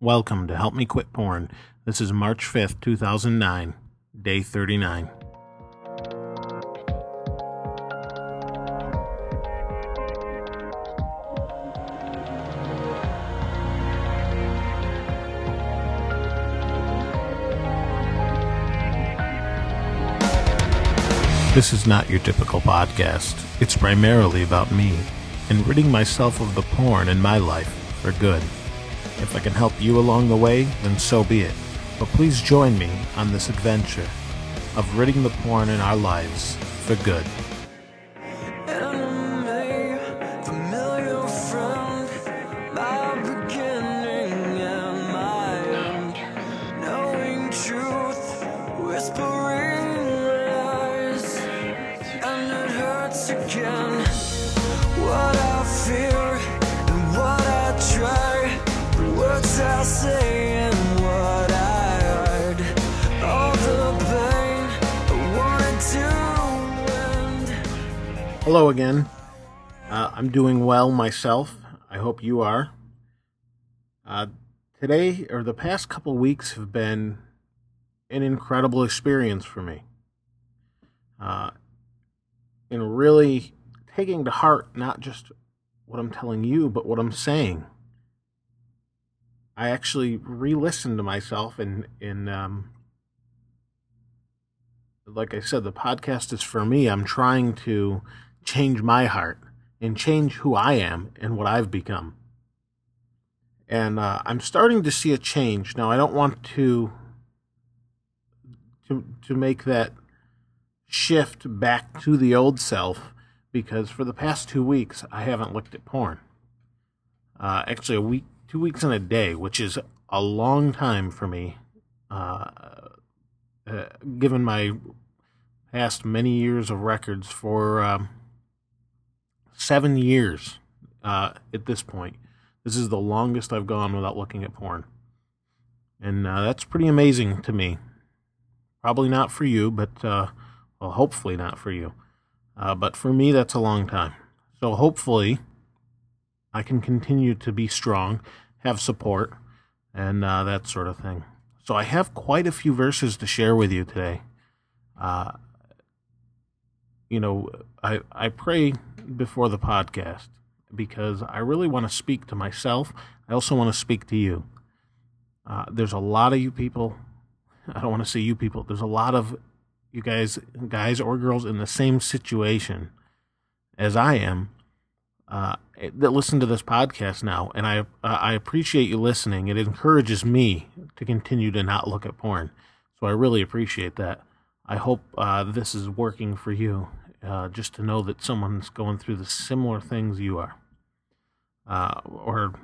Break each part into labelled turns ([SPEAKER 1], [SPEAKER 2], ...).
[SPEAKER 1] Welcome to Help Me Quit Porn. This is March 5th, 2009, day 39. This is not your typical podcast. It's primarily about me and ridding myself of the porn in my life for good. If I can help you along the way, then so be it. But please join me on this adventure of ridding the porn in our lives for good. Hello again. Uh, I'm doing well myself. I hope you are. Uh, today, or the past couple weeks, have been an incredible experience for me. Uh, in really taking to heart not just what I'm telling you, but what I'm saying. I actually re-listened to myself, and in um, like I said, the podcast is for me. I'm trying to change my heart and change who I am and what I've become. And uh, I'm starting to see a change now. I don't want to to to make that shift back to the old self because for the past two weeks I haven't looked at porn. Uh, actually, a week, two weeks and a day, which is a long time for me. Uh, uh, given my past many years of records for um, seven years uh, at this point. This is the longest I've gone without looking at porn. And uh, that's pretty amazing to me. Probably not for you, but uh, well, hopefully not for you. Uh, but for me, that's a long time. So hopefully, I can continue to be strong, have support, and uh, that sort of thing. So I have quite a few verses to share with you today. Uh, you know, I I pray before the podcast because I really want to speak to myself. I also want to speak to you. Uh, there's a lot of you people. I don't want to say you people. There's a lot of you guys, guys or girls, in the same situation as I am uh, that listen to this podcast now, and I uh, I appreciate you listening. It encourages me to continue to not look at porn, so I really appreciate that. I hope uh, this is working for you, uh, just to know that someone's going through the similar things you are, uh, or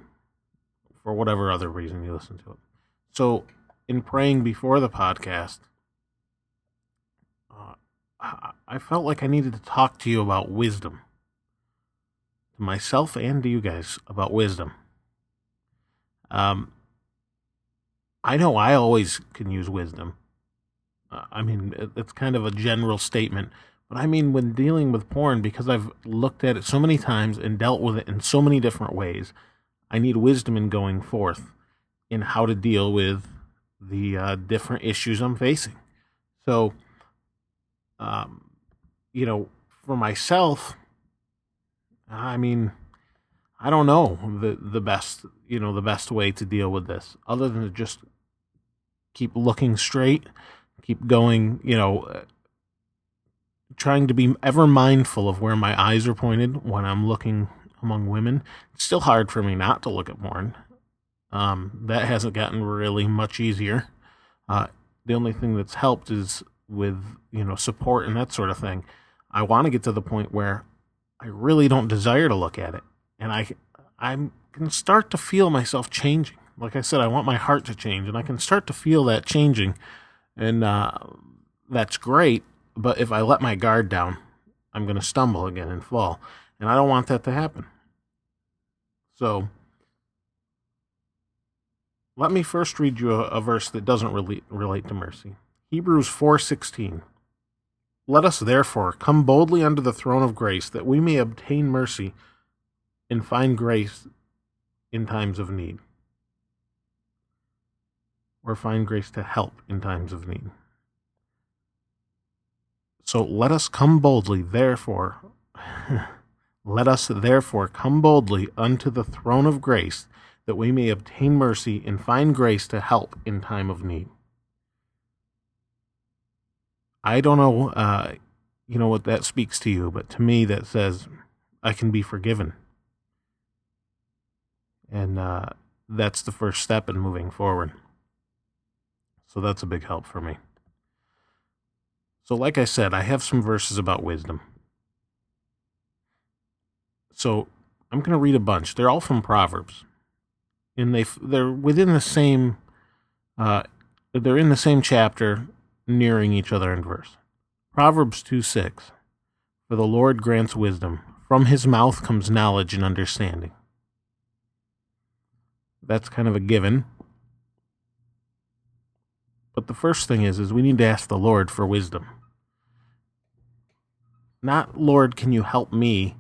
[SPEAKER 1] for whatever other reason you listen to it. So, in praying before the podcast, uh, I felt like I needed to talk to you about wisdom to myself and to you guys about wisdom. Um, I know I always can use wisdom. Uh, I mean, it's kind of a general statement, but I mean, when dealing with porn, because I've looked at it so many times and dealt with it in so many different ways, I need wisdom in going forth in how to deal with the uh, different issues I'm facing. So, um, you know, for myself, I mean, I don't know the the best you know the best way to deal with this other than to just keep looking straight, keep going, you know, trying to be ever mindful of where my eyes are pointed when I'm looking among women. It's still hard for me not to look at porn. Um, that hasn't gotten really much easier. Uh, the only thing that's helped is with you know support and that sort of thing. I want to get to the point where I really don't desire to look at it, and I I can start to feel myself changing. Like I said, I want my heart to change, and I can start to feel that changing, and uh, that's great. But if I let my guard down, I'm going to stumble again and fall, and I don't want that to happen. So let me first read you a, a verse that doesn't relate relate to mercy. Hebrews 4:16. Let us therefore come boldly unto the throne of grace that we may obtain mercy and find grace in times of need. or find grace to help in times of need. So let us come boldly, therefore, let us therefore come boldly unto the throne of grace, that we may obtain mercy and find grace to help in time of need. I don't know, uh, you know, what that speaks to you, but to me, that says I can be forgiven. And uh, that's the first step in moving forward. So that's a big help for me. So, like I said, I have some verses about wisdom. So, I'm going to read a bunch. They're all from Proverbs, and they they're within the same. Uh, they're in the same chapter, nearing each other in verse. Proverbs two six, for the Lord grants wisdom; from His mouth comes knowledge and understanding. That's kind of a given. But the first thing is is we need to ask the Lord for wisdom. Not Lord, can you help me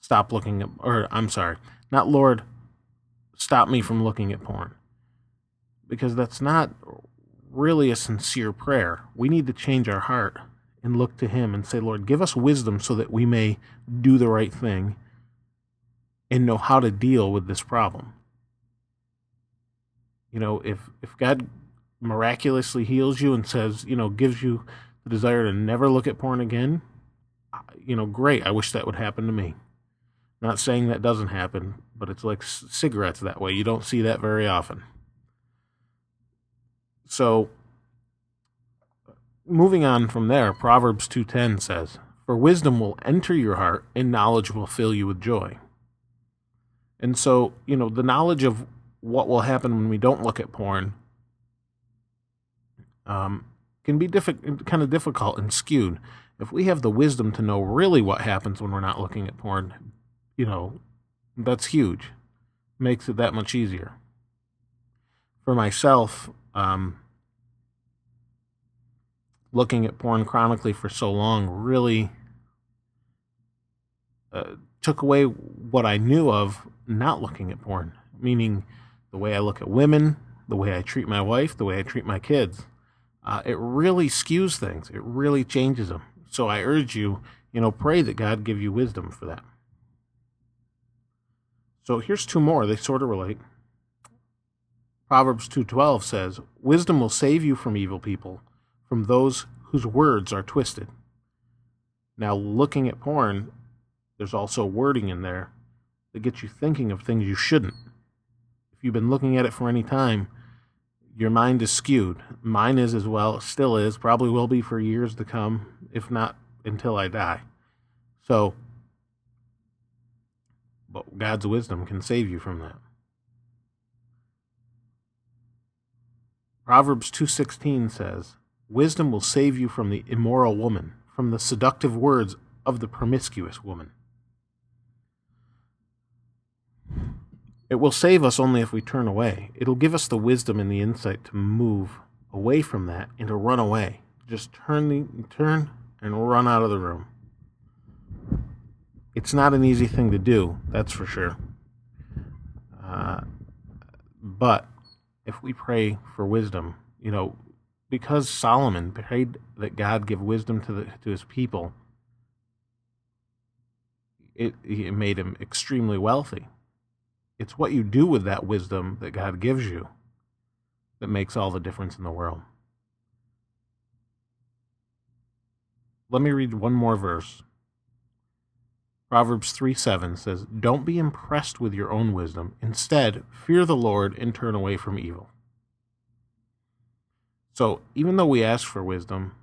[SPEAKER 1] stop looking at or I'm sorry, not Lord, stop me from looking at porn. Because that's not really a sincere prayer. We need to change our heart and look to him and say, Lord, give us wisdom so that we may do the right thing and know how to deal with this problem. You know, if if God miraculously heals you and says, you know, gives you the desire to never look at porn again, you know, great. I wish that would happen to me. Not saying that doesn't happen, but it's like c- cigarettes that way. You don't see that very often. So, moving on from there, Proverbs 2:10 says, "For wisdom will enter your heart and knowledge will fill you with joy." And so, you know, the knowledge of what will happen when we don't look at porn um, can be diffi- kind of difficult and skewed. If we have the wisdom to know really what happens when we're not looking at porn, you know, that's huge. Makes it that much easier. For myself, um, looking at porn chronically for so long really uh, took away what I knew of not looking at porn, meaning the way I look at women, the way I treat my wife, the way I treat my kids uh, it really skews things. It really changes them. So I urge you, you know, pray that God give you wisdom for that. So here's two more. They sort of relate. Proverbs 2:12 says, "Wisdom will save you from evil people, from those whose words are twisted." Now, looking at porn, there's also wording in there that gets you thinking of things you shouldn't. If you've been looking at it for any time, your mind is skewed. Mine is as well, still is, probably will be for years to come, if not until I die. So, but God's wisdom can save you from that. Proverbs 2:16 says, "Wisdom will save you from the immoral woman, from the seductive words of the promiscuous woman." It will save us only if we turn away. It'll give us the wisdom and the insight to move away from that and to run away. Just turn the turn and run out of the room. It's not an easy thing to do, that's for sure. Uh, but if we pray for wisdom, you know, because Solomon prayed that God give wisdom to the to his people, it, it made him extremely wealthy. It's what you do with that wisdom that God gives you that makes all the difference in the world. Let me read one more verse. Proverbs 3 7 says, Don't be impressed with your own wisdom. Instead, fear the Lord and turn away from evil. So, even though we ask for wisdom,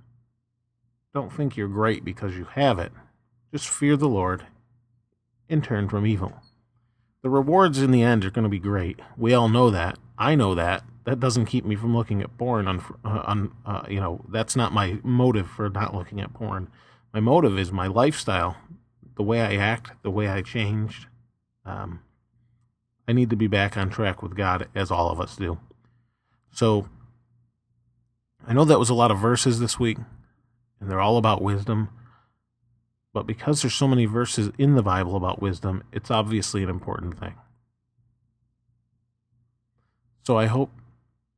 [SPEAKER 1] don't think you're great because you have it. Just fear the Lord and turn from evil. The rewards in the end are going to be great. We all know that. I know that. That doesn't keep me from looking at porn. On, uh, on uh, you know, that's not my motive for not looking at porn. My motive is my lifestyle, the way I act, the way I changed. Um, I need to be back on track with God, as all of us do. So, I know that was a lot of verses this week, and they're all about wisdom. But because there's so many verses in the Bible about wisdom, it's obviously an important thing. So I hope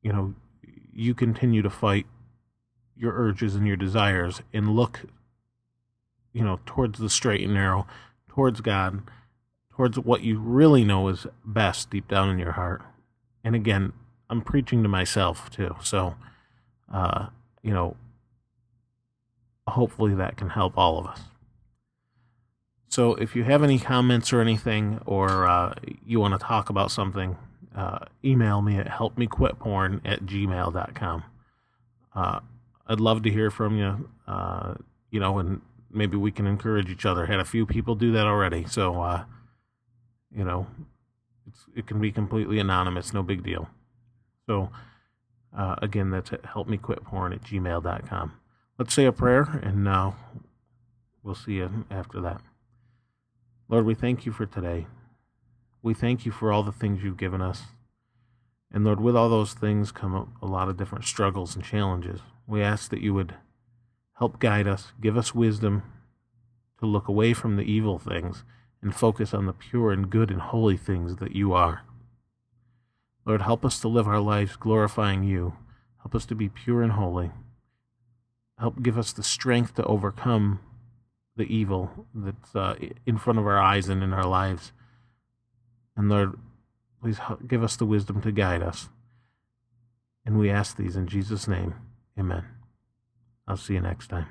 [SPEAKER 1] you know, you continue to fight your urges and your desires and look, you know, towards the straight and narrow, towards God, towards what you really know is best deep down in your heart. And again, I'm preaching to myself too. So, uh, you know, hopefully that can help all of us. So if you have any comments or anything, or uh, you want to talk about something, uh, email me at helpmequitporn at gmail.com. Uh, I'd love to hear from you, uh, you know, and maybe we can encourage each other. Had a few people do that already. So, uh, you know, it can be completely anonymous, no big deal. So, uh, again, that's at helpmequitporn at gmail.com. Let's say a prayer, and uh, we'll see you after that. Lord, we thank you for today. We thank you for all the things you've given us. And Lord, with all those things come a lot of different struggles and challenges. We ask that you would help guide us, give us wisdom to look away from the evil things and focus on the pure and good and holy things that you are. Lord, help us to live our lives glorifying you. Help us to be pure and holy. Help give us the strength to overcome the evil that's uh, in front of our eyes and in our lives. And Lord, please give us the wisdom to guide us. And we ask these in Jesus' name. Amen. I'll see you next time.